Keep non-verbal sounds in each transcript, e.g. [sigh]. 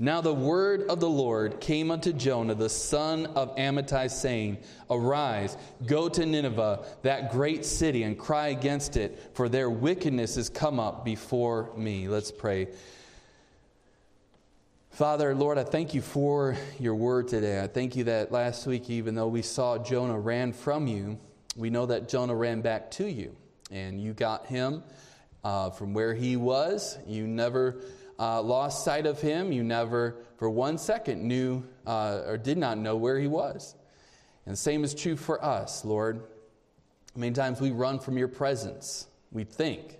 Now the word of the Lord came unto Jonah, the son of Amittai, saying, Arise, go to Nineveh, that great city, and cry against it, for their wickedness is come up before me. Let's pray. Father, Lord, I thank you for your word today. I thank you that last week, even though we saw Jonah ran from you, we know that Jonah ran back to you, and you got him uh, from where he was. You never uh, lost sight of him. You never, for one second, knew uh, or did not know where he was. And the same is true for us, Lord. Many times we run from your presence, we think.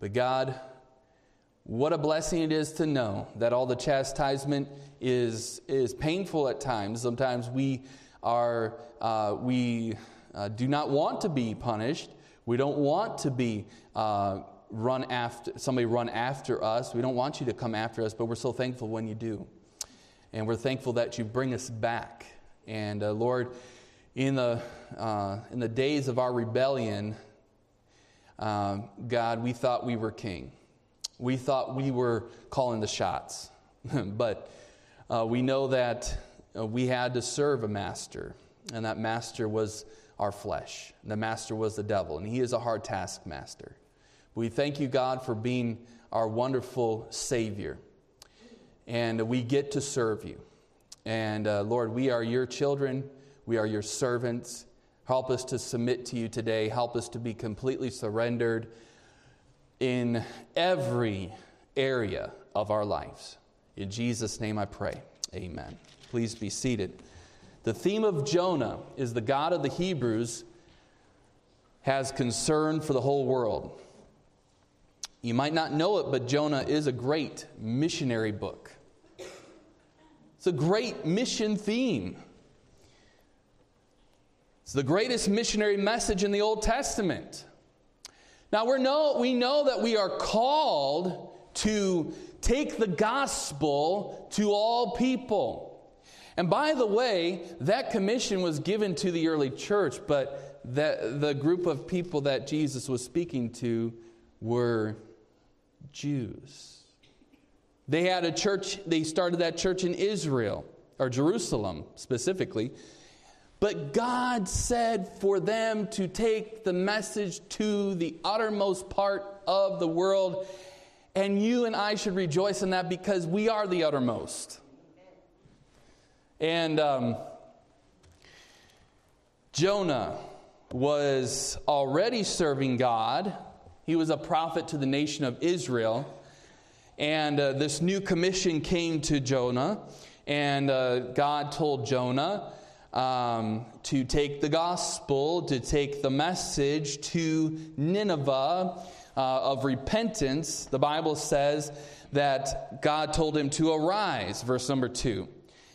But God, what a blessing it is to know that all the chastisement is, is painful at times. Sometimes we are, uh, we uh, do not want to be punished. We don't want to be uh, run after somebody run after us. We don't want you to come after us, but we're so thankful when you do. And we're thankful that you bring us back. And uh, Lord, in the, uh, in the days of our rebellion, uh, God, we thought we were king. We thought we were calling the shots. [laughs] but uh, we know that uh, we had to serve a master, and that master was our flesh. The master was the devil, and he is a hard taskmaster. We thank you, God, for being our wonderful Savior. And we get to serve you. And uh, Lord, we are your children, we are your servants. Help us to submit to you today. Help us to be completely surrendered in every area of our lives. In Jesus' name I pray. Amen. Please be seated. The theme of Jonah is the God of the Hebrews has concern for the whole world. You might not know it, but Jonah is a great missionary book. It's a great mission theme. It's the greatest missionary message in the Old Testament. Now we know, we know that we are called to take the gospel to all people. And by the way, that commission was given to the early church, but the, the group of people that Jesus was speaking to were Jews. They had a church, they started that church in Israel, or Jerusalem specifically. But God said for them to take the message to the uttermost part of the world. And you and I should rejoice in that because we are the uttermost. And um, Jonah was already serving God he was a prophet to the nation of Israel. And uh, this new commission came to Jonah, and uh, God told Jonah um, to take the gospel, to take the message to Nineveh uh, of repentance. The Bible says that God told him to arise, verse number two.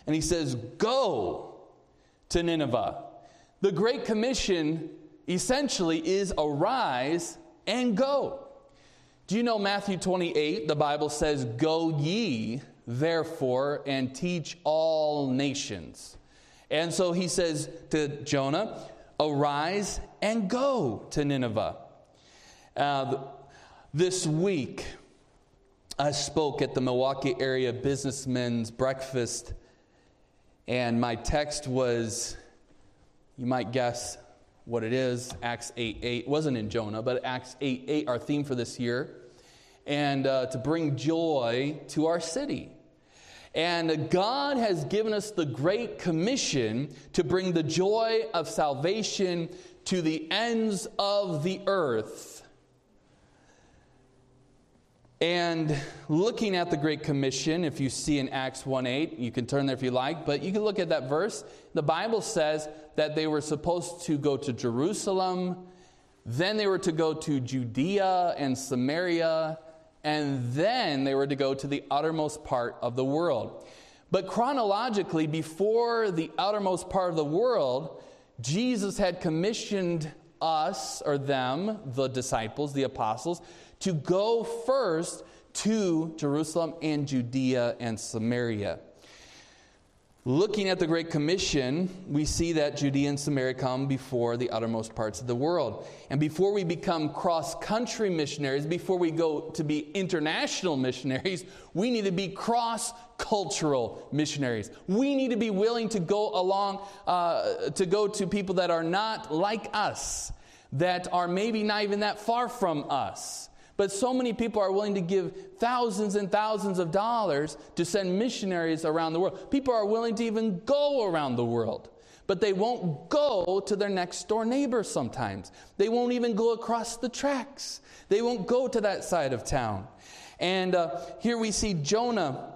And he says, Go to Nineveh. The Great Commission essentially is arise and go. Do you know Matthew 28? The Bible says, Go ye, therefore, and teach all nations. And so he says to Jonah, Arise and go to Nineveh. Uh, this week, I spoke at the Milwaukee area businessmen's breakfast, and my text was, you might guess, what it is. Acts 8 8 wasn't in Jonah, but Acts 8 8, our theme for this year. And uh, to bring joy to our city. And God has given us the great commission to bring the joy of salvation to the ends of the earth. And looking at the Great Commission, if you see in Acts 1 8, you can turn there if you like, but you can look at that verse. The Bible says that they were supposed to go to Jerusalem, then they were to go to Judea and Samaria, and then they were to go to the uttermost part of the world. But chronologically, before the uttermost part of the world, Jesus had commissioned us, or them, the disciples, the apostles, to go first to Jerusalem and Judea and Samaria. Looking at the Great Commission, we see that Judea and Samaria come before the uttermost parts of the world. And before we become cross country missionaries, before we go to be international missionaries, we need to be cross cultural missionaries. We need to be willing to go along, uh, to go to people that are not like us, that are maybe not even that far from us. But so many people are willing to give thousands and thousands of dollars to send missionaries around the world. People are willing to even go around the world but they won't go to their next door neighbor sometimes. They won't even go across the tracks. They won't go to that side of town. And uh, here we see Jonah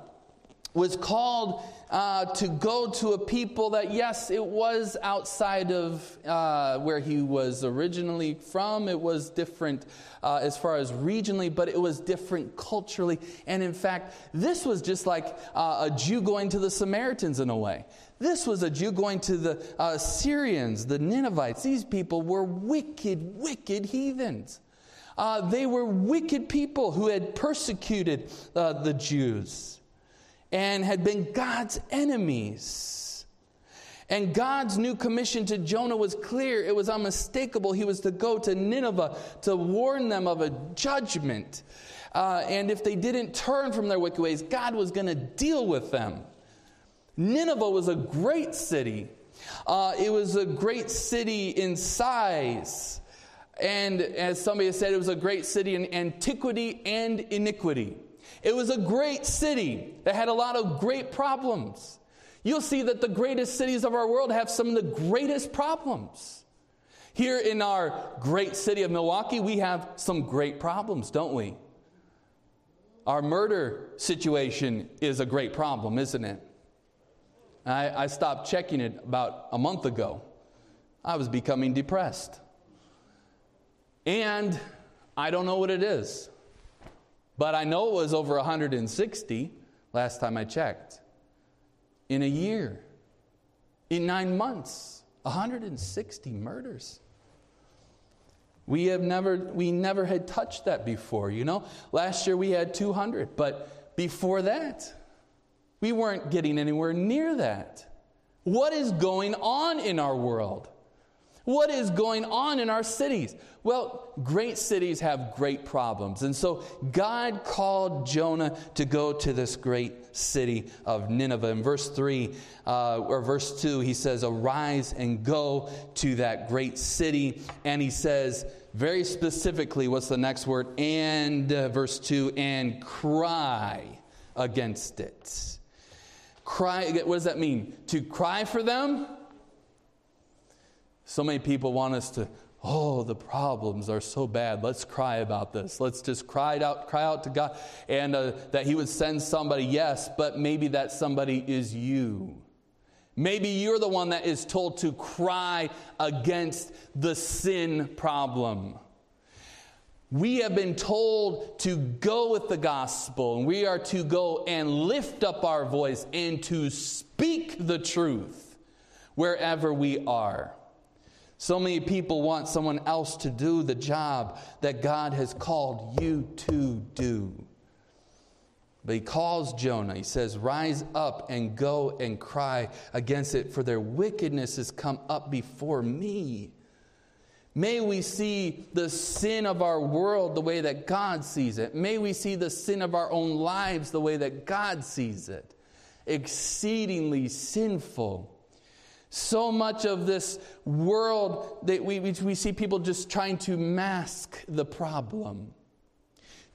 was called uh, to go to a people that, yes, it was outside of uh, where he was originally from. It was different uh, as far as regionally, but it was different culturally. And in fact, this was just like uh, a Jew going to the Samaritans in a way. This was a Jew going to the uh, Syrians, the Ninevites. These people were wicked, wicked heathens. Uh, they were wicked people who had persecuted the Jews and had been God's enemies. And God's new commission to Jonah was clear, it was unmistakable. He was to go to Nineveh to warn them of a judgment. Uh, and if they didn't turn from their wicked ways, God was going to deal with them. Nineveh was a great city. Uh, it was a great city in size. And as somebody said, it was a great city in antiquity and iniquity. It was a great city that had a lot of great problems. You'll see that the greatest cities of our world have some of the greatest problems. Here in our great city of Milwaukee, we have some great problems, don't we? Our murder situation is a great problem, isn't it? I, I stopped checking it about a month ago. I was becoming depressed. And I don't know what it is, but I know it was over 160 last time I checked. In a year, in nine months, 160 murders. We have never, we never had touched that before, you know? Last year we had 200, but before that, we weren't getting anywhere near that. What is going on in our world? What is going on in our cities? Well, great cities have great problems. And so God called Jonah to go to this great city of Nineveh. In verse 3 uh, or verse 2, he says, Arise and go to that great city. And he says, very specifically, what's the next word? And uh, verse 2 and cry against it. Cry, what does that mean? To cry for them? So many people want us to, oh, the problems are so bad. Let's cry about this. Let's just cry out, cry out to God, and uh, that He would send somebody. Yes, but maybe that somebody is you. Maybe you're the one that is told to cry against the sin problem. We have been told to go with the gospel, and we are to go and lift up our voice and to speak the truth wherever we are. So many people want someone else to do the job that God has called you to do. But he calls Jonah. He says, Rise up and go and cry against it, for their wickedness has come up before me. May we see the sin of our world the way that God sees it. May we see the sin of our own lives the way that God sees it. Exceedingly sinful. So much of this world that we, we see people just trying to mask the problem.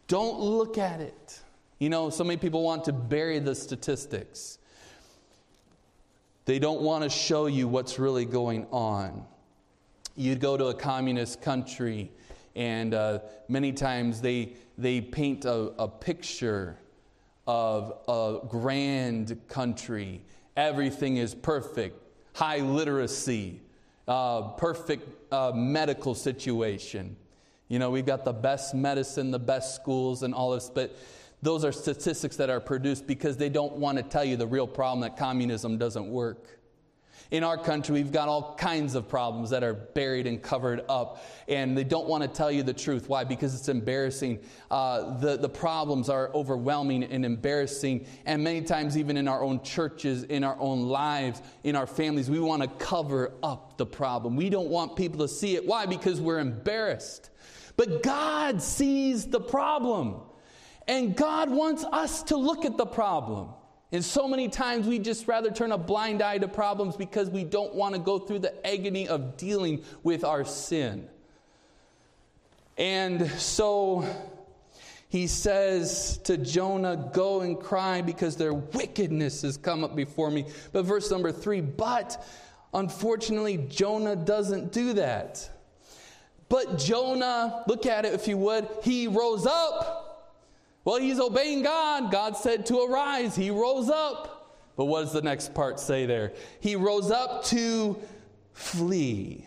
Don't look at it. You know, so many people want to bury the statistics. They don't want to show you what's really going on. You'd go to a communist country, and uh, many times they, they paint a, a picture of a grand country. Everything is perfect, high literacy, uh, perfect uh, medical situation. You know, we've got the best medicine, the best schools, and all this, but those are statistics that are produced because they don't want to tell you the real problem that communism doesn't work. In our country, we've got all kinds of problems that are buried and covered up, and they don't want to tell you the truth. Why? Because it's embarrassing. Uh, the, the problems are overwhelming and embarrassing, and many times, even in our own churches, in our own lives, in our families, we want to cover up the problem. We don't want people to see it. Why? Because we're embarrassed. But God sees the problem, and God wants us to look at the problem. And so many times we just rather turn a blind eye to problems because we don't want to go through the agony of dealing with our sin. And so he says to Jonah, Go and cry because their wickedness has come up before me. But verse number three, but unfortunately, Jonah doesn't do that. But Jonah, look at it if you would, he rose up. Well, he's obeying God. God said to arise. He rose up. But what does the next part say there? He rose up to flee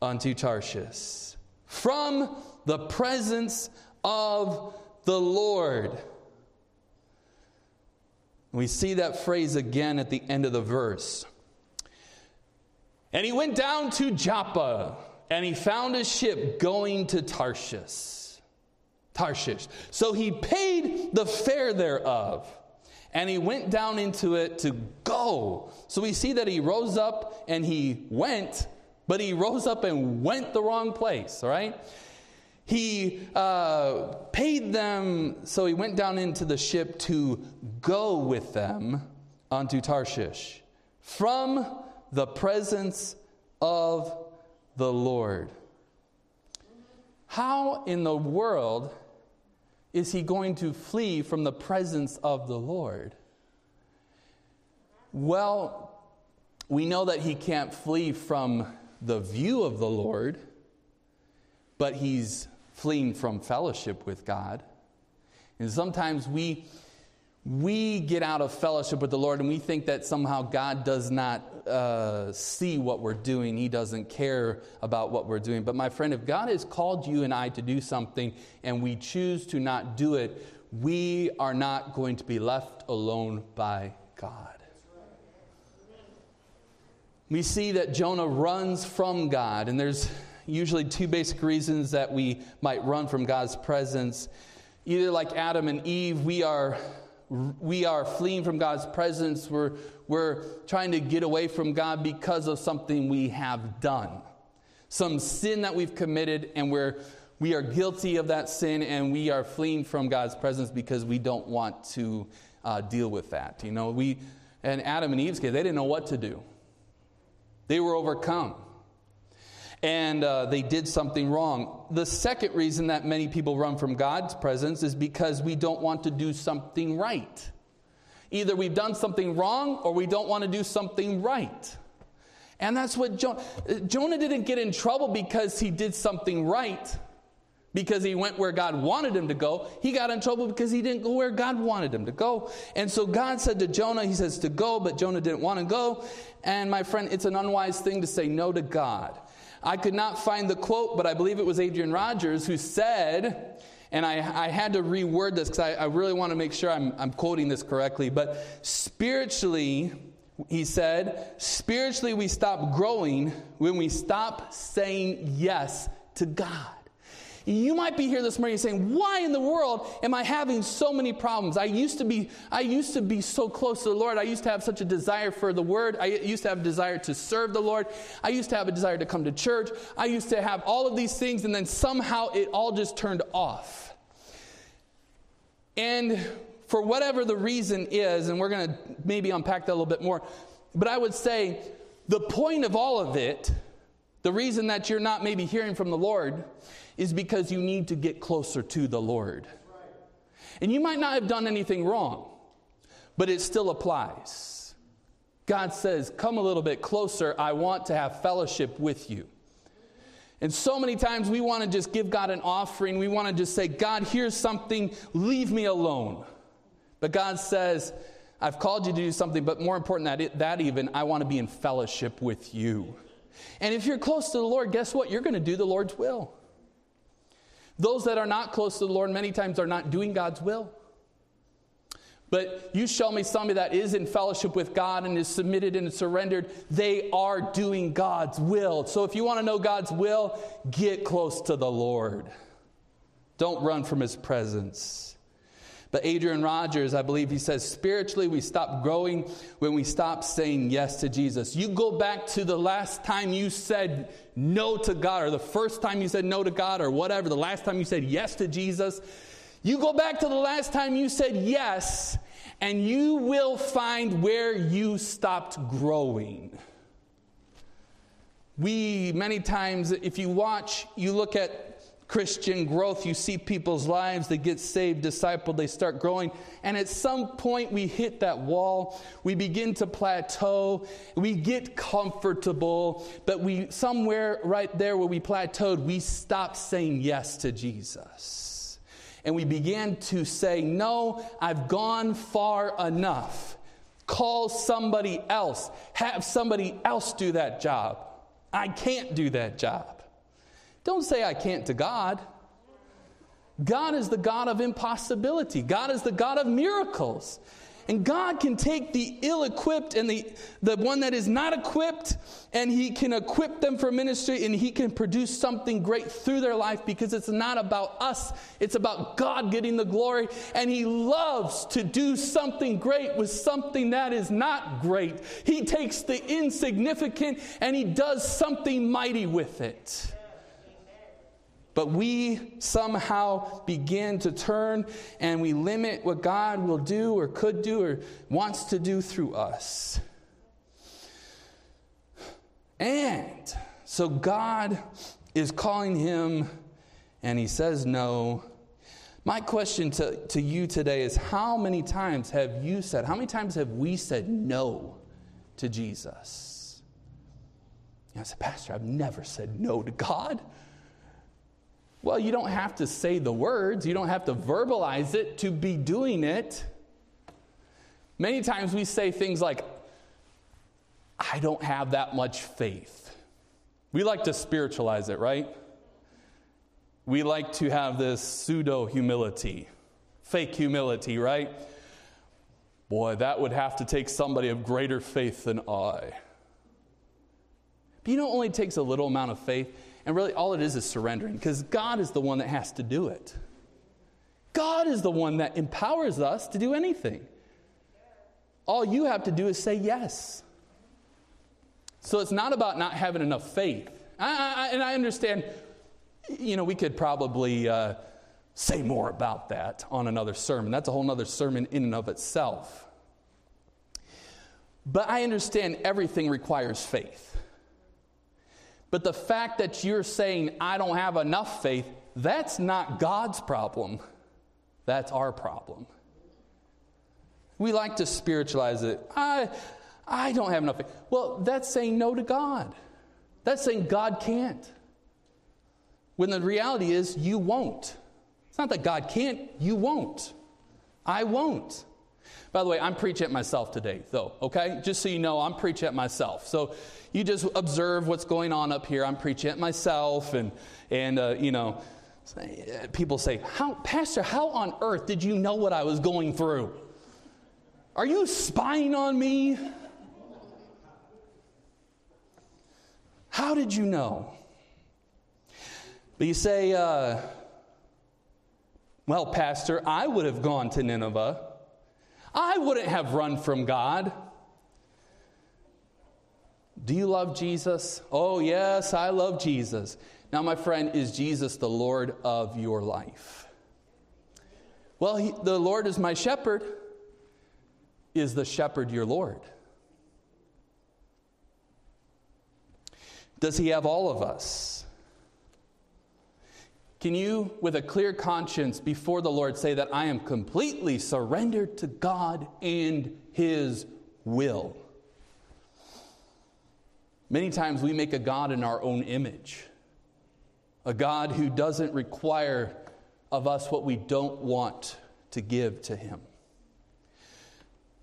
unto Tarshish from the presence of the Lord. We see that phrase again at the end of the verse. And he went down to Joppa, and he found a ship going to Tarshish. Tarshish. So he paid the fare thereof, and he went down into it to go. So we see that he rose up and he went, but he rose up and went the wrong place, all right? He uh, paid them, so he went down into the ship to go with them unto Tarshish from the presence of the Lord. How in the world is he going to flee from the presence of the Lord? Well, we know that he can't flee from the view of the Lord, but he's fleeing from fellowship with God. And sometimes we we get out of fellowship with the Lord and we think that somehow God does not uh, see what we're doing. He doesn't care about what we're doing. But my friend, if God has called you and I to do something and we choose to not do it, we are not going to be left alone by God. We see that Jonah runs from God, and there's usually two basic reasons that we might run from God's presence. Either like Adam and Eve, we are we are fleeing from God's presence. We're, we're trying to get away from God because of something we have done. Some sin that we've committed, and we're, we are guilty of that sin, and we are fleeing from God's presence because we don't want to uh, deal with that. You know, we, and Adam and Eve's case, they didn't know what to do, they were overcome and uh, they did something wrong. The second reason that many people run from God's presence is because we don't want to do something right. Either we've done something wrong or we don't want to do something right. And that's what Jonah, Jonah didn't get in trouble because he did something right, because he went where God wanted him to go. He got in trouble because he didn't go where God wanted him to go. And so God said to Jonah, He says to go, but Jonah didn't want to go. And my friend, it's an unwise thing to say no to God. I could not find the quote, but I believe it was Adrian Rogers who said, and I, I had to reword this because I, I, really want to make sure I'm, I'm quoting this correctly, but spiritually, he said, spiritually, we stop growing when we stop saying yes to God. You might be here this morning saying, "Why in the world am I having so many problems? I used to be I used to be so close to the Lord. I used to have such a desire for the word. I used to have a desire to serve the Lord. I used to have a desire to come to church. I used to have all of these things and then somehow it all just turned off." And for whatever the reason is, and we're going to maybe unpack that a little bit more, but I would say the point of all of it, the reason that you're not maybe hearing from the Lord is because you need to get closer to the Lord. And you might not have done anything wrong, but it still applies. God says, Come a little bit closer. I want to have fellowship with you. And so many times we want to just give God an offering. We want to just say, God, here's something, leave me alone. But God says, I've called you to do something, but more important than that, that even, I want to be in fellowship with you. And if you're close to the Lord, guess what? You're going to do the Lord's will. Those that are not close to the Lord many times are not doing God's will. But you show me somebody that is in fellowship with God and is submitted and surrendered, they are doing God's will. So if you want to know God's will, get close to the Lord. Don't run from his presence. But Adrian Rogers, I believe he says, spiritually, we stop growing when we stop saying yes to Jesus. You go back to the last time you said no to God, or the first time you said no to God, or whatever, the last time you said yes to Jesus. You go back to the last time you said yes, and you will find where you stopped growing. We, many times, if you watch, you look at Christian growth, you see people's lives, they get saved, discipled, they start growing. And at some point, we hit that wall. We begin to plateau. We get comfortable. But we, somewhere right there where we plateaued, we stop saying yes to Jesus. And we began to say, No, I've gone far enough. Call somebody else. Have somebody else do that job. I can't do that job. Don't say I can't to God. God is the God of impossibility. God is the God of miracles. And God can take the ill equipped and the, the one that is not equipped, and He can equip them for ministry, and He can produce something great through their life because it's not about us, it's about God getting the glory. And He loves to do something great with something that is not great. He takes the insignificant and He does something mighty with it. But we somehow begin to turn and we limit what God will do or could do or wants to do through us. And so God is calling him and he says no. My question to, to you today is how many times have you said, how many times have we said no to Jesus? I said, Pastor, I've never said no to God. Well, you don't have to say the words, you don't have to verbalize it to be doing it. Many times we say things like, I don't have that much faith. We like to spiritualize it, right? We like to have this pseudo humility, fake humility, right? Boy, that would have to take somebody of greater faith than I. But you know, it only takes a little amount of faith. And really, all it is is surrendering because God is the one that has to do it. God is the one that empowers us to do anything. All you have to do is say yes. So it's not about not having enough faith. I, I, and I understand, you know, we could probably uh, say more about that on another sermon. That's a whole other sermon in and of itself. But I understand everything requires faith. But the fact that you're saying, I don't have enough faith, that's not God's problem. That's our problem. We like to spiritualize it. I, I don't have enough faith. Well, that's saying no to God. That's saying God can't. When the reality is, you won't. It's not that God can't, you won't. I won't. By the way, I'm preaching at myself today, though, okay? Just so you know, I'm preaching at myself. So you just observe what's going on up here. I'm preaching at myself, and, and uh, you know, people say, how, Pastor, how on earth did you know what I was going through? Are you spying on me? How did you know? But you say, uh, well, Pastor, I would have gone to Nineveh. I wouldn't have run from God. Do you love Jesus? Oh, yes, I love Jesus. Now, my friend, is Jesus the Lord of your life? Well, he, the Lord is my shepherd. Is the shepherd your Lord? Does he have all of us? Can you, with a clear conscience before the Lord, say that I am completely surrendered to God and his will? Many times we make a God in our own image, a God who doesn't require of us what we don't want to give to Him.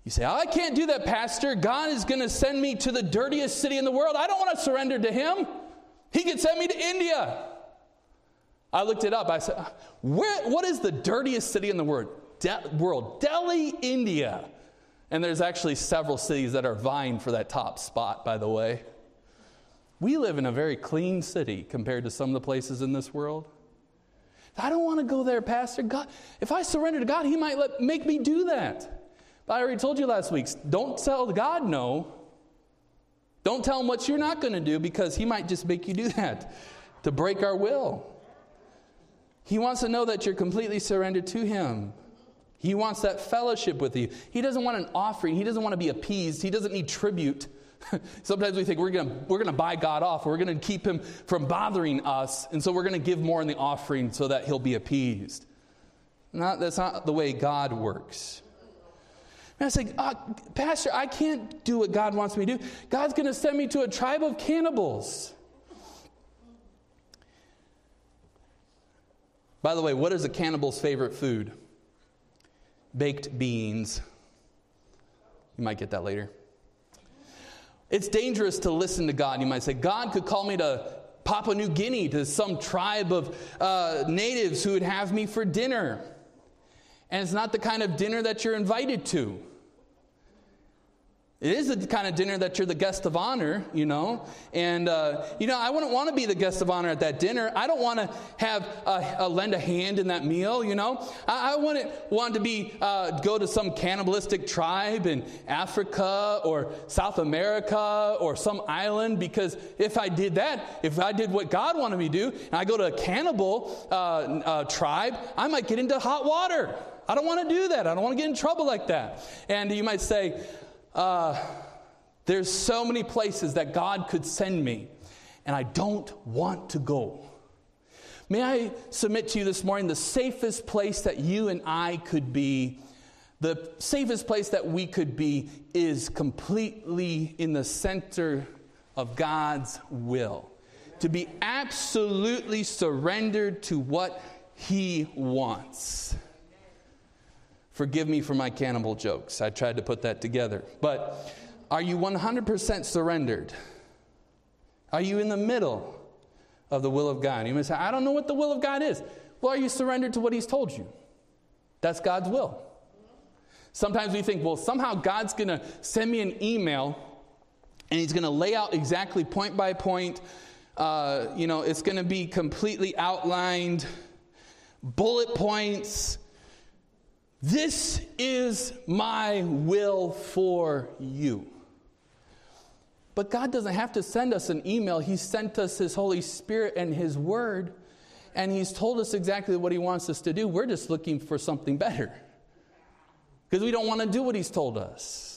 You say, I can't do that, Pastor. God is going to send me to the dirtiest city in the world. I don't want to surrender to Him. He could send me to India. I looked it up. I said, Where, What is the dirtiest city in the world? De- world? Delhi, India. And there's actually several cities that are vying for that top spot, by the way. We live in a very clean city compared to some of the places in this world. I don't want to go there, Pastor. God, if I surrender to God, He might let, make me do that. But I already told you last week don't tell God no. Don't tell Him what you're not going to do because He might just make you do that [laughs] to break our will. He wants to know that you're completely surrendered to Him. He wants that fellowship with you. He doesn't want an offering. He doesn't want to be appeased. He doesn't need tribute. [laughs] Sometimes we think we're going we're gonna buy God off. We're going to keep him from bothering us. And so we're going to give more in the offering so that he'll be appeased. Not, that's not the way God works. And I say, uh, Pastor, I can't do what God wants me to do. God's going to send me to a tribe of cannibals. By the way, what is a cannibal's favorite food? Baked beans. You might get that later. It's dangerous to listen to God. You might say, God could call me to Papua New Guinea, to some tribe of uh, natives who would have me for dinner. And it's not the kind of dinner that you're invited to. It is the kind of dinner that you're the guest of honor, you know. And, uh, you know, I wouldn't want to be the guest of honor at that dinner. I don't want to have a, a lend a hand in that meal, you know. I, I wouldn't want to be, uh, go to some cannibalistic tribe in Africa or South America or some island because if I did that, if I did what God wanted me to do, and I go to a cannibal uh, uh tribe, I might get into hot water. I don't want to do that. I don't want to get in trouble like that. And you might say, uh, there's so many places that God could send me, and I don't want to go. May I submit to you this morning the safest place that you and I could be, the safest place that we could be is completely in the center of God's will. To be absolutely surrendered to what He wants. Forgive me for my cannibal jokes. I tried to put that together. But are you 100% surrendered? Are you in the middle of the will of God? You may say, I don't know what the will of God is. Well, are you surrendered to what He's told you? That's God's will. Sometimes we think, well, somehow God's going to send me an email and He's going to lay out exactly point by point. Uh, you know, it's going to be completely outlined, bullet points this is my will for you. But God doesn't have to send us an email. He sent us His Holy Spirit and His Word, and He's told us exactly what He wants us to do. We're just looking for something better because we don't want to do what He's told us.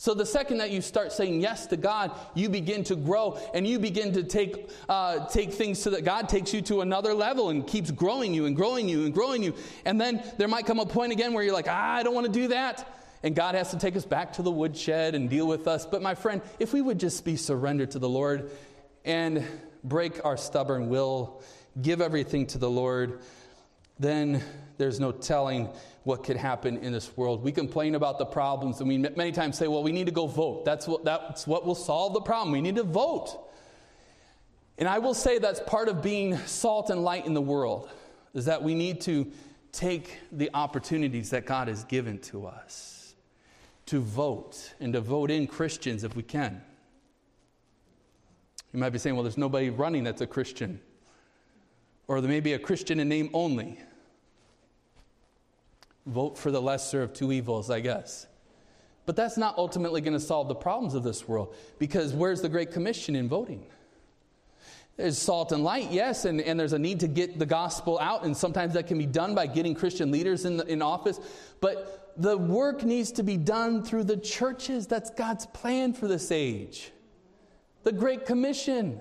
So, the second that you start saying yes to God, you begin to grow and you begin to take, uh, take things so that God takes you to another level and keeps growing you and growing you and growing you. And then there might come a point again where you're like, ah, I don't want to do that. And God has to take us back to the woodshed and deal with us. But, my friend, if we would just be surrendered to the Lord and break our stubborn will, give everything to the Lord, then there's no telling what could happen in this world. We complain about the problems, and we many times say, well, we need to go vote. That's what, that's what will solve the problem. We need to vote. And I will say that's part of being salt and light in the world, is that we need to take the opportunities that God has given to us to vote and to vote in Christians if we can. You might be saying, well, there's nobody running that's a Christian. Or there may be a Christian in name only. Vote for the lesser of two evils, I guess. But that's not ultimately going to solve the problems of this world because where's the Great Commission in voting? There's salt and light, yes, and, and there's a need to get the gospel out, and sometimes that can be done by getting Christian leaders in, the, in office. But the work needs to be done through the churches. That's God's plan for this age. The Great Commission,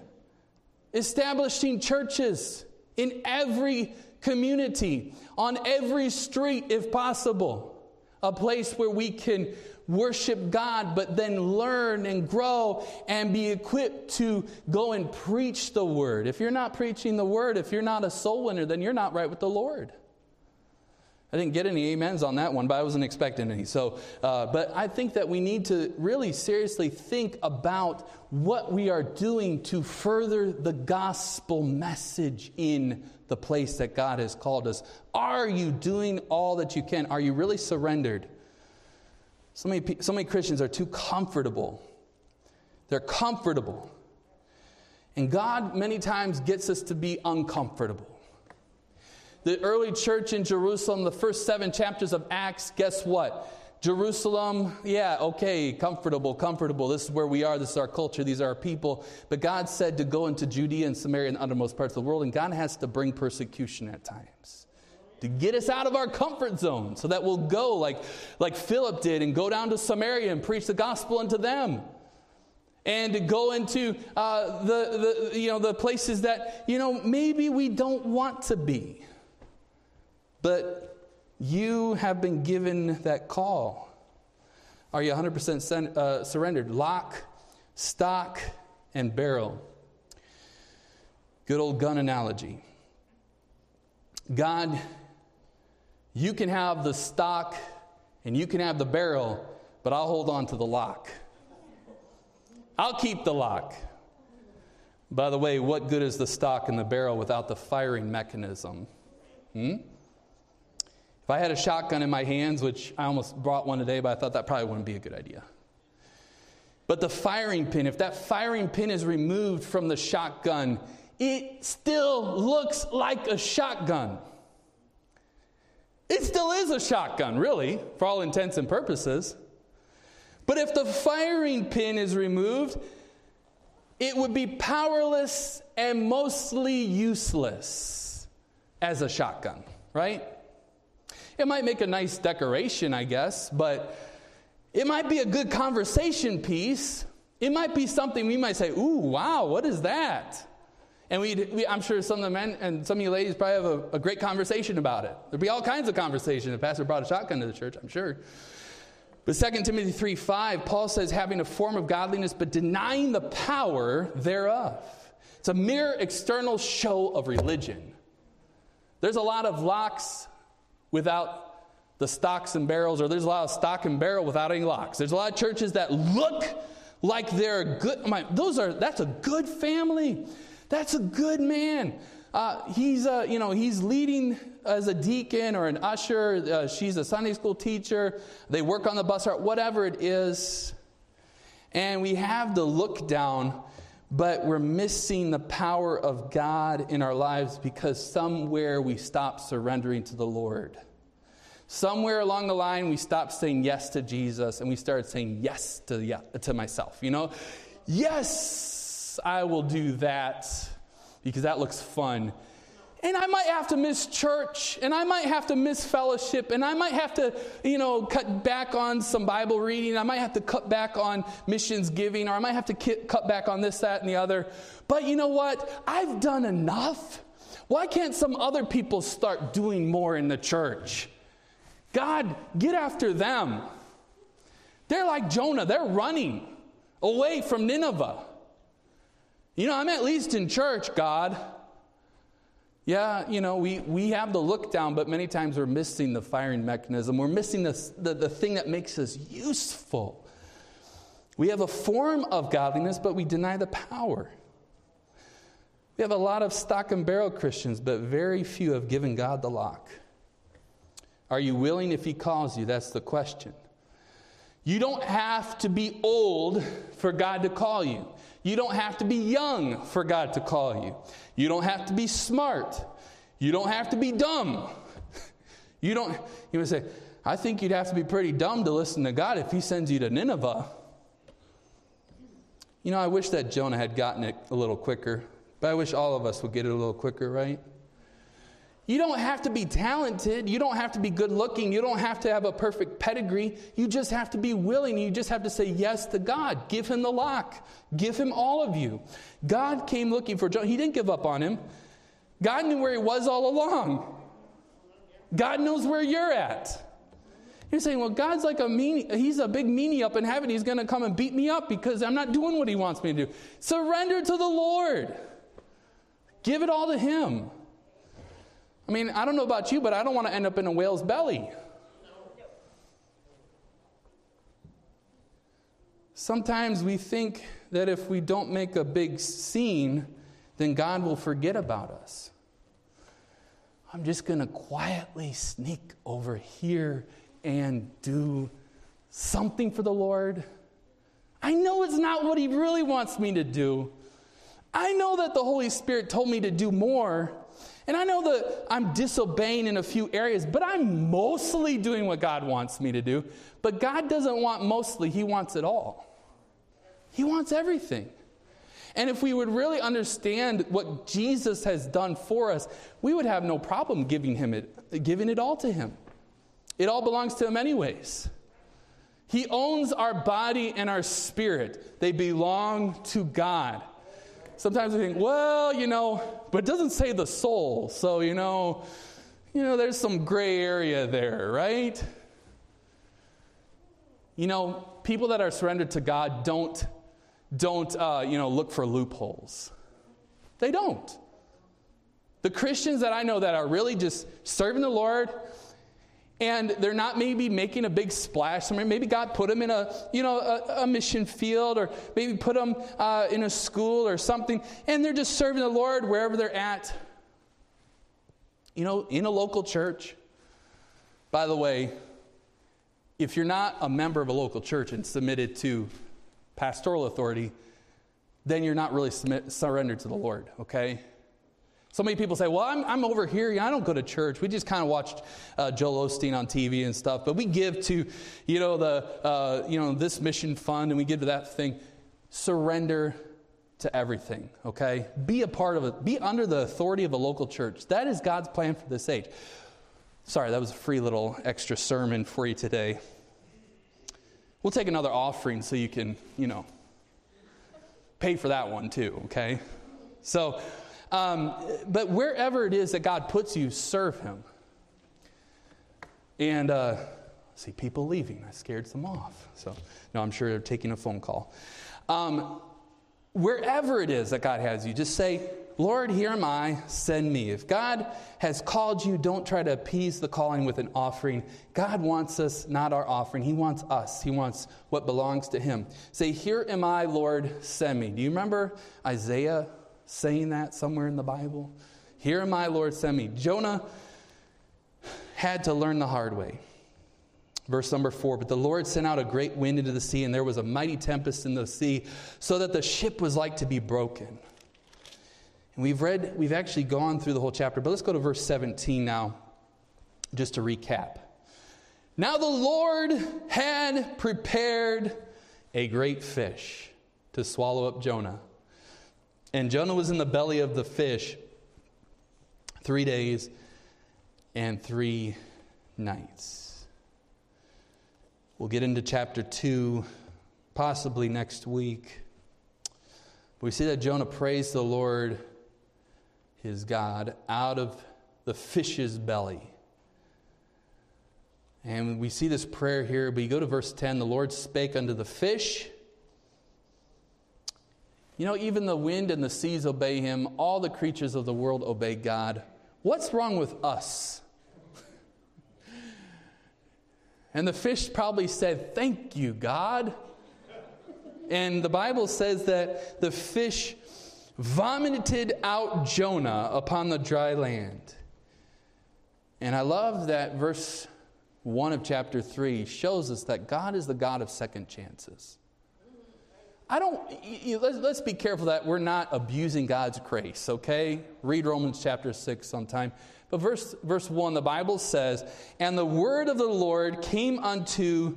establishing churches in every community, on every street if possible. A place where we can worship God, but then learn and grow and be equipped to go and preach the word. If you're not preaching the word, if you're not a soul winner, then you're not right with the Lord. I didn't get any amens on that one, but I wasn't expecting any. So, uh, but I think that we need to really seriously think about what we are doing to further the gospel message in the place that God has called us. Are you doing all that you can? Are you really surrendered? So many, so many Christians are too comfortable. They're comfortable. And God, many times, gets us to be uncomfortable. The early church in Jerusalem, the first seven chapters of Acts, guess what? Jerusalem, yeah, okay, comfortable, comfortable. This is where we are. This is our culture. These are our people. But God said to go into Judea and Samaria and the uttermost parts of the world, and God has to bring persecution at times. to get us out of our comfort zone so that we'll go like, like Philip did and go down to Samaria and preach the gospel unto them. And to go into uh, the, the, you know, the places that, you know, maybe we don't want to be. But you have been given that call. Are you 100% sen- uh, surrendered? Lock, stock, and barrel. Good old gun analogy. God, you can have the stock and you can have the barrel, but I'll hold on to the lock. I'll keep the lock. By the way, what good is the stock and the barrel without the firing mechanism? Hmm? If I had a shotgun in my hands, which I almost brought one today, but I thought that probably wouldn't be a good idea. But the firing pin, if that firing pin is removed from the shotgun, it still looks like a shotgun. It still is a shotgun, really, for all intents and purposes. But if the firing pin is removed, it would be powerless and mostly useless as a shotgun, right? It might make a nice decoration, I guess, but it might be a good conversation piece. It might be something we might say, Ooh, wow, what is that? And we, I'm sure some of the men and some of you ladies probably have a, a great conversation about it. There'd be all kinds of conversation if Pastor brought a shotgun to the church, I'm sure. But 2 Timothy 3 5, Paul says, having a form of godliness, but denying the power thereof. It's a mere external show of religion. There's a lot of locks without the stocks and barrels, or there's a lot of stock and barrel without any locks. There's a lot of churches that look like they're good. My, those are that's a good family. That's a good man. Uh, he's, uh, you know, he's leading as a deacon or an usher. Uh, she's a Sunday school teacher. They work on the bus route, whatever it is. And we have the look down, but we're missing the power of God in our lives because somewhere we stop surrendering to the Lord. Somewhere along the line, we stopped saying yes to Jesus and we started saying yes to, yeah, to myself. You know, yes, I will do that because that looks fun. And I might have to miss church, and I might have to miss fellowship, and I might have to, you know, cut back on some Bible reading. I might have to cut back on missions giving, or I might have to cut back on this, that, and the other. But you know what? I've done enough. Why can't some other people start doing more in the church? God, get after them. They're like Jonah, they're running away from Nineveh. You know, I'm at least in church, God. Yeah, you know, we, we have the look down, but many times we're missing the firing mechanism. We're missing the, the, the thing that makes us useful. We have a form of godliness, but we deny the power. We have a lot of stock and barrel Christians, but very few have given God the lock. Are you willing if He calls you? That's the question. You don't have to be old for God to call you. You don't have to be young for God to call you. You don't have to be smart. You don't have to be dumb. [laughs] You don't, you would say, I think you'd have to be pretty dumb to listen to God if He sends you to Nineveh. You know, I wish that Jonah had gotten it a little quicker, but I wish all of us would get it a little quicker, right? You don't have to be talented. You don't have to be good looking. You don't have to have a perfect pedigree. You just have to be willing. You just have to say yes to God. Give him the lock. Give him all of you. God came looking for Jonah. He didn't give up on him. God knew where he was all along. God knows where you're at. You're saying, well, God's like a meanie, he's a big meanie up in heaven. He's going to come and beat me up because I'm not doing what he wants me to do. Surrender to the Lord. Give it all to him. I mean, I don't know about you, but I don't want to end up in a whale's belly. Sometimes we think that if we don't make a big scene, then God will forget about us. I'm just going to quietly sneak over here and do something for the Lord. I know it's not what He really wants me to do. I know that the Holy Spirit told me to do more, and I know that I'm disobeying in a few areas, but I'm mostly doing what God wants me to do. But God doesn't want mostly, He wants it all. He wants everything. And if we would really understand what Jesus has done for us, we would have no problem giving him it, giving it all to him. It all belongs to him anyways. He owns our body and our spirit. They belong to God. Sometimes we think, well, you know, but it doesn't say the soul. So, you know, you know, there's some gray area there, right? You know, people that are surrendered to God don't, don't uh, you know, look for loopholes. They don't. The Christians that I know that are really just serving the Lord, and they're not maybe making a big splash somewhere. Maybe God put them in a, you know, a, a mission field, or maybe put them uh, in a school or something, and they're just serving the Lord wherever they're at. You know, in a local church. By the way, if you're not a member of a local church and submitted to pastoral authority, then you're not really submit, surrendered to the Lord, okay? So many people say, Well, I'm, I'm over here. I don't go to church. We just kind of watched uh, Joel Osteen on TV and stuff, but we give to, you know, the, uh, you know, this mission fund and we give to that thing. Surrender to everything, okay? Be a part of it. Be under the authority of a local church. That is God's plan for this age. Sorry, that was a free little extra sermon for you today. We'll take another offering so you can, you know, pay for that one too, okay? So, um, but wherever it is that God puts you, serve Him. And uh, see people leaving. I scared some off. So, no, I'm sure they're taking a phone call. Um, wherever it is that God has you, just say, Lord, here am I, send me. If God has called you, don't try to appease the calling with an offering. God wants us, not our offering. He wants us. He wants what belongs to Him. Say, Here am I, Lord, send me. Do you remember Isaiah saying that somewhere in the Bible? Here am I, Lord, send me. Jonah had to learn the hard way. Verse number four, but the Lord sent out a great wind into the sea, and there was a mighty tempest in the sea, so that the ship was like to be broken. And we've read, we've actually gone through the whole chapter, but let's go to verse 17 now, just to recap. Now the Lord had prepared a great fish to swallow up Jonah. And Jonah was in the belly of the fish three days and three nights. We'll get into chapter 2 possibly next week. We see that Jonah prays the Lord his God out of the fish's belly. And we see this prayer here, but you go to verse 10 the Lord spake unto the fish. You know, even the wind and the seas obey him, all the creatures of the world obey God. What's wrong with us? [laughs] and the fish probably said, Thank you, God. And the Bible says that the fish vomited out Jonah upon the dry land. And I love that verse 1 of chapter 3 shows us that God is the God of second chances. I don't, let's, let's be careful that we're not abusing God's grace, okay? Read Romans chapter 6 sometime. But verse, verse 1, the Bible says, And the word of the Lord came unto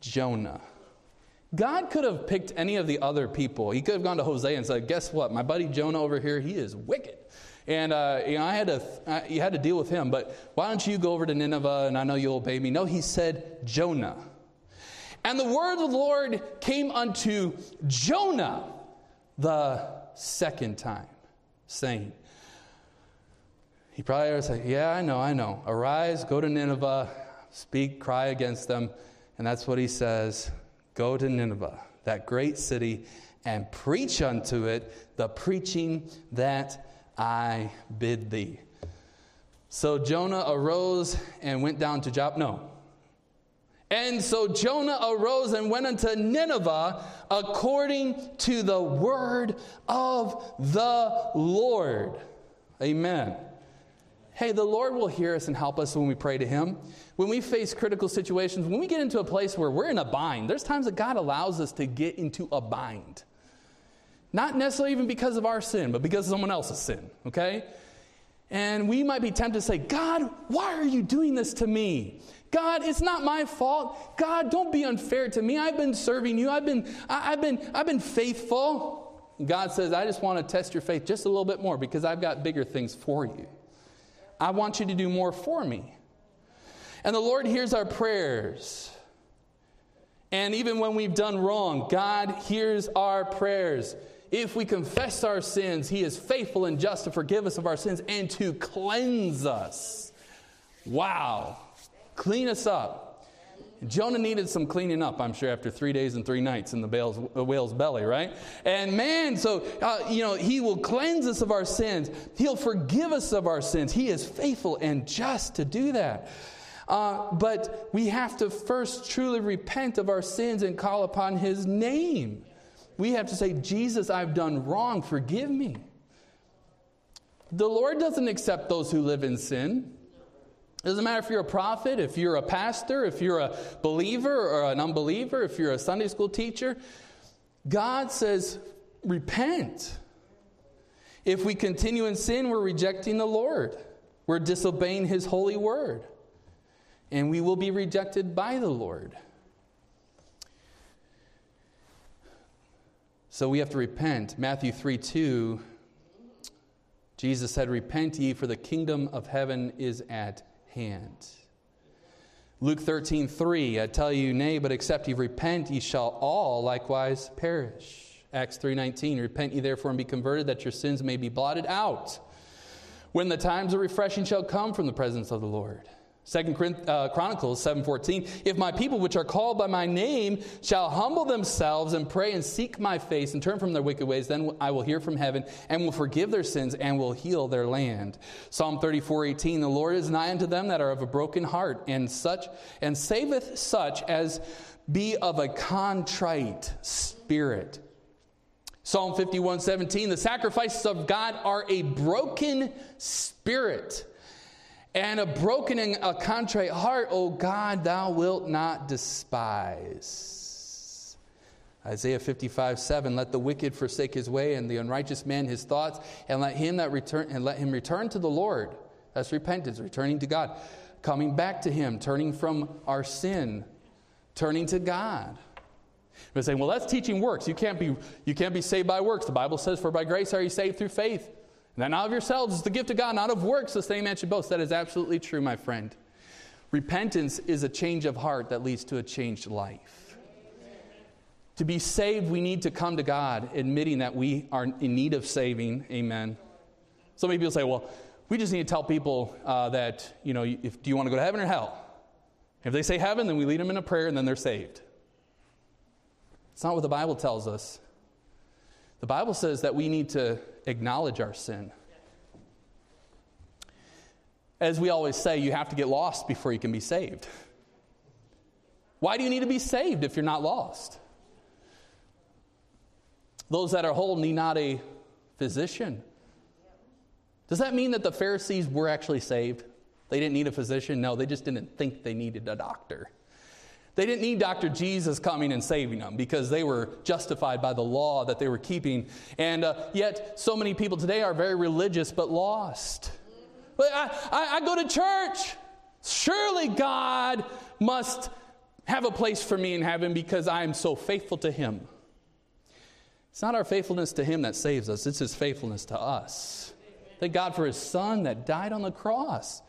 Jonah. God could have picked any of the other people. He could have gone to Hosea and said, "Guess what? My buddy Jonah over here, he is wicked." And uh, you know, I had to, I, you had to deal with him. But why don't you go over to Nineveh and I know you'll obey me? No, he said Jonah. And the word of the Lord came unto Jonah the second time, saying, he probably would say, Yeah, I know, I know. Arise, go to Nineveh, speak, cry against them. And that's what he says. Go to Nineveh, that great city, and preach unto it the preaching that I bid thee. So Jonah arose and went down to Joppa. No. And so Jonah arose and went unto Nineveh according to the word of the Lord. Amen. Hey, the Lord will hear us and help us when we pray to Him. When we face critical situations, when we get into a place where we're in a bind, there's times that God allows us to get into a bind. Not necessarily even because of our sin, but because of someone else's sin, okay? And we might be tempted to say, God, why are you doing this to me? God, it's not my fault. God, don't be unfair to me. I've been serving you. I've been, I, have been, I've been faithful. God says, I just want to test your faith just a little bit more because I've got bigger things for you. I want you to do more for me. And the Lord hears our prayers. And even when we've done wrong, God hears our prayers. If we confess our sins, He is faithful and just to forgive us of our sins and to cleanse us. Wow. Clean us up. Jonah needed some cleaning up, I'm sure, after three days and three nights in the whale's, whale's belly, right? And man, so, uh, you know, he will cleanse us of our sins. He'll forgive us of our sins. He is faithful and just to do that. Uh, but we have to first truly repent of our sins and call upon his name. We have to say, Jesus, I've done wrong. Forgive me. The Lord doesn't accept those who live in sin. It doesn't matter if you're a prophet, if you're a pastor, if you're a believer or an unbeliever, if you're a Sunday school teacher. God says, repent. If we continue in sin, we're rejecting the Lord. We're disobeying his holy word. And we will be rejected by the Lord. So we have to repent. Matthew 3 2, Jesus said, Repent ye, for the kingdom of heaven is at hand. Luke 13, 3, I tell you, nay, but except ye repent, ye shall all likewise perish. Acts 3.19, repent ye therefore and be converted, that your sins may be blotted out, when the times of refreshing shall come from the presence of the Lord. Second uh, Chronicles 7:14 If my people which are called by my name shall humble themselves and pray and seek my face and turn from their wicked ways then I will hear from heaven and will forgive their sins and will heal their land. Psalm 34:18 The Lord is nigh unto them that are of a broken heart and such and saveth such as be of a contrite spirit. Psalm 51:17 The sacrifices of God are a broken spirit and a broken and a contrite heart, O God, thou wilt not despise. Isaiah 55, 7, let the wicked forsake his way and the unrighteous man his thoughts, and let him that return and let him return to the Lord. That's repentance, returning to God, coming back to him, turning from our sin, turning to God. We're saying, well, that's teaching works. You can't be you can't be saved by works. The Bible says, For by grace are you saved through faith. That not of yourselves is the gift of God, not of works, the same man should boast. That is absolutely true, my friend. Repentance is a change of heart that leads to a changed life. To be saved, we need to come to God, admitting that we are in need of saving. Amen. So many people say, well, we just need to tell people uh, that, you know, if, do you want to go to heaven or hell? If they say heaven, then we lead them in a prayer and then they're saved. It's not what the Bible tells us. The Bible says that we need to acknowledge our sin. As we always say, you have to get lost before you can be saved. Why do you need to be saved if you're not lost? Those that are whole need not a physician. Does that mean that the Pharisees were actually saved? They didn't need a physician? No, they just didn't think they needed a doctor. They didn't need Dr. Jesus coming and saving them because they were justified by the law that they were keeping. And uh, yet, so many people today are very religious but lost. But I, I, I go to church. Surely God must have a place for me in heaven because I am so faithful to Him. It's not our faithfulness to Him that saves us, it's His faithfulness to us. Thank God for His Son that died on the cross.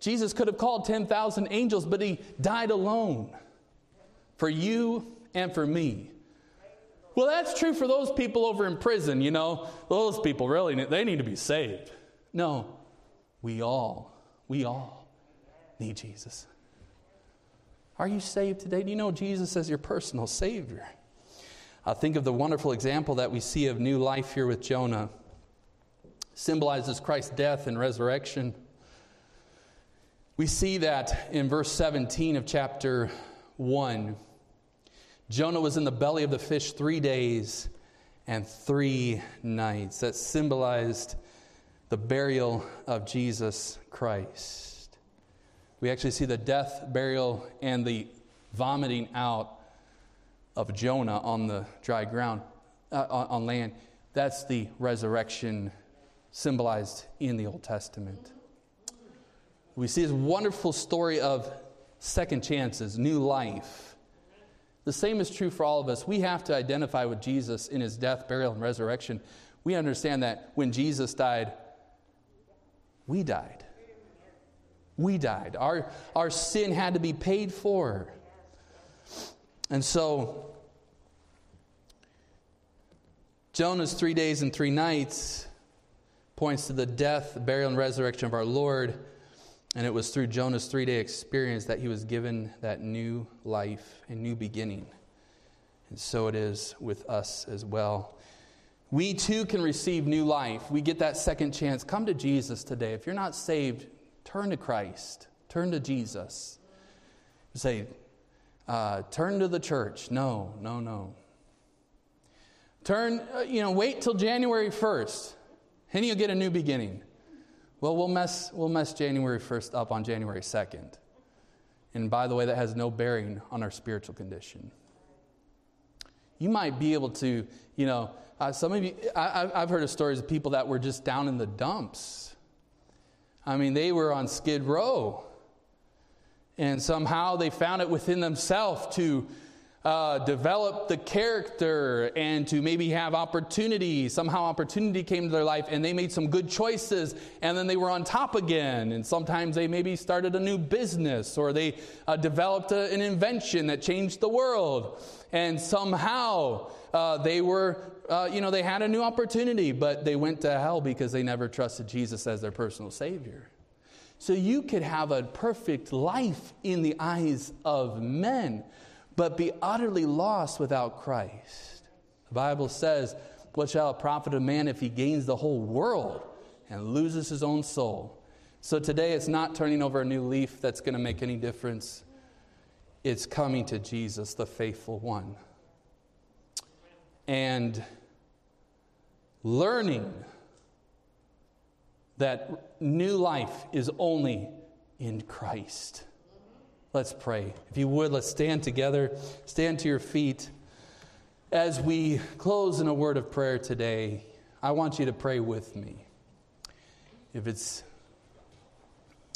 Jesus could have called 10,000 angels, but he died alone for you and for me. Well, that's true for those people over in prison, you know. Those people really, they need to be saved. No, we all, we all need Jesus. Are you saved today? Do you know Jesus as your personal Savior? I think of the wonderful example that we see of new life here with Jonah. Symbolizes Christ's death and resurrection. We see that in verse 17 of chapter 1. Jonah was in the belly of the fish three days and three nights. That symbolized the burial of Jesus Christ. We actually see the death, burial, and the vomiting out of Jonah on the dry ground, uh, on land. That's the resurrection symbolized in the Old Testament. We see this wonderful story of second chances, new life. The same is true for all of us. We have to identify with Jesus in his death, burial, and resurrection. We understand that when Jesus died, we died. We died. Our, our sin had to be paid for. And so, Jonah's three days and three nights points to the death, burial, and resurrection of our Lord. And it was through Jonah's three day experience that he was given that new life and new beginning. And so it is with us as well. We too can receive new life. We get that second chance. Come to Jesus today. If you're not saved, turn to Christ, turn to Jesus. Say, uh, turn to the church. No, no, no. Turn, uh, you know, wait till January 1st, and you'll get a new beginning. Well, we'll mess, we'll mess January 1st up on January 2nd. And by the way, that has no bearing on our spiritual condition. You might be able to, you know, uh, some of you, I, have heard of stories of people that were just down in the dumps. I mean, they were on Skid Row. And somehow they found it within themselves to uh, develop the character and to maybe have opportunity. Somehow, opportunity came to their life and they made some good choices and then they were on top again. And sometimes they maybe started a new business or they uh, developed a, an invention that changed the world. And somehow uh, they were, uh, you know, they had a new opportunity, but they went to hell because they never trusted Jesus as their personal Savior. So you could have a perfect life in the eyes of men but be utterly lost without Christ. The Bible says, What shall it profit a man if he gains the whole world and loses his own soul? So today it's not turning over a new leaf that's going to make any difference. It's coming to Jesus, the faithful one. And learning that new life is only in Christ. Let's pray. If you would, let's stand together. Stand to your feet. As we close in a word of prayer today, I want you to pray with me. If it's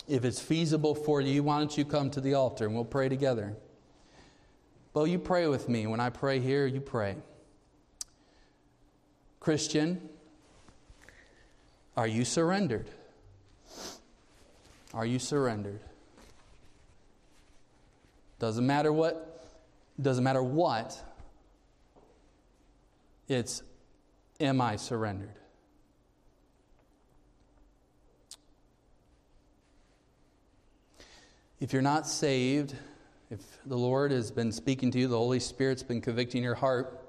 if it's feasible for you, why don't you come to the altar and we'll pray together. Well, you pray with me. When I pray here, you pray. Christian, are you surrendered? Are you surrendered? Doesn't matter what, doesn't matter what, it's am I surrendered? If you're not saved, if the Lord has been speaking to you, the Holy Spirit's been convicting your heart,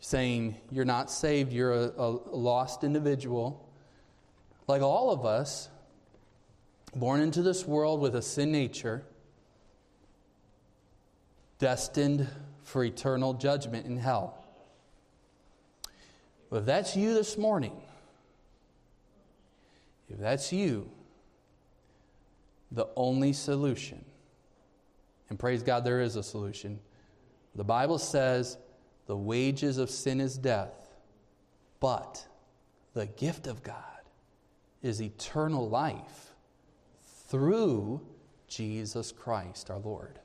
saying you're not saved, you're a, a lost individual, like all of us, born into this world with a sin nature destined for eternal judgment in hell. But if that's you this morning, if that's you, the only solution, and praise God, there is a solution. The Bible says the wages of sin is death, but the gift of God is eternal life through Jesus Christ our Lord.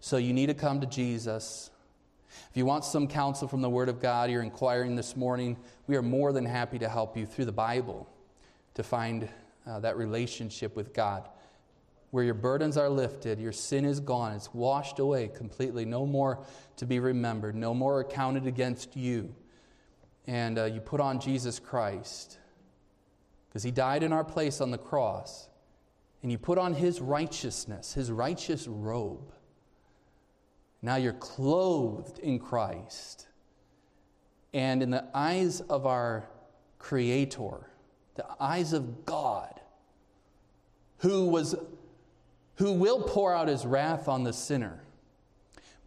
So you need to come to Jesus. If you want some counsel from the Word of God, you're inquiring this morning, we are more than happy to help you through the Bible to find uh, that relationship with God. Where your burdens are lifted, your sin is gone, it's washed away completely, no more to be remembered, no more accounted against you. And uh, you put on Jesus Christ because He died in our place on the cross. And you put on His righteousness, His righteous robe. Now you're clothed in Christ. And in the eyes of our Creator, the eyes of God, who, was, who will pour out his wrath on the sinner.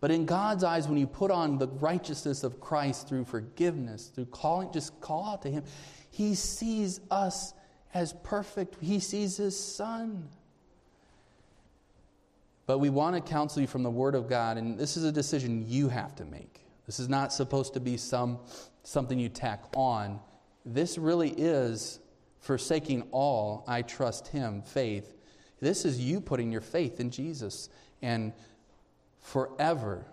But in God's eyes, when you put on the righteousness of Christ through forgiveness, through calling, just call out to Him, He sees us as perfect. He sees His Son. But we want to counsel you from the Word of God, and this is a decision you have to make. This is not supposed to be some, something you tack on. This really is forsaking all, I trust Him, faith. This is you putting your faith in Jesus and forever,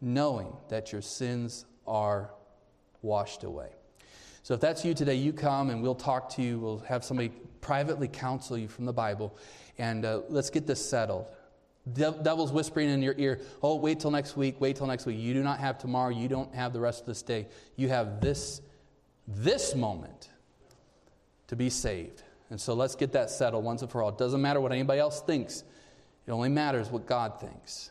knowing that your sins are washed away. So if that's you today, you come and we'll talk to you. We'll have somebody privately counsel you from the Bible, and uh, let's get this settled. De- devil's whispering in your ear, oh, wait till next week, wait till next week. You do not have tomorrow, you don't have the rest of this day. You have this, this moment to be saved. And so let's get that settled once and for all. It doesn't matter what anybody else thinks, it only matters what God thinks.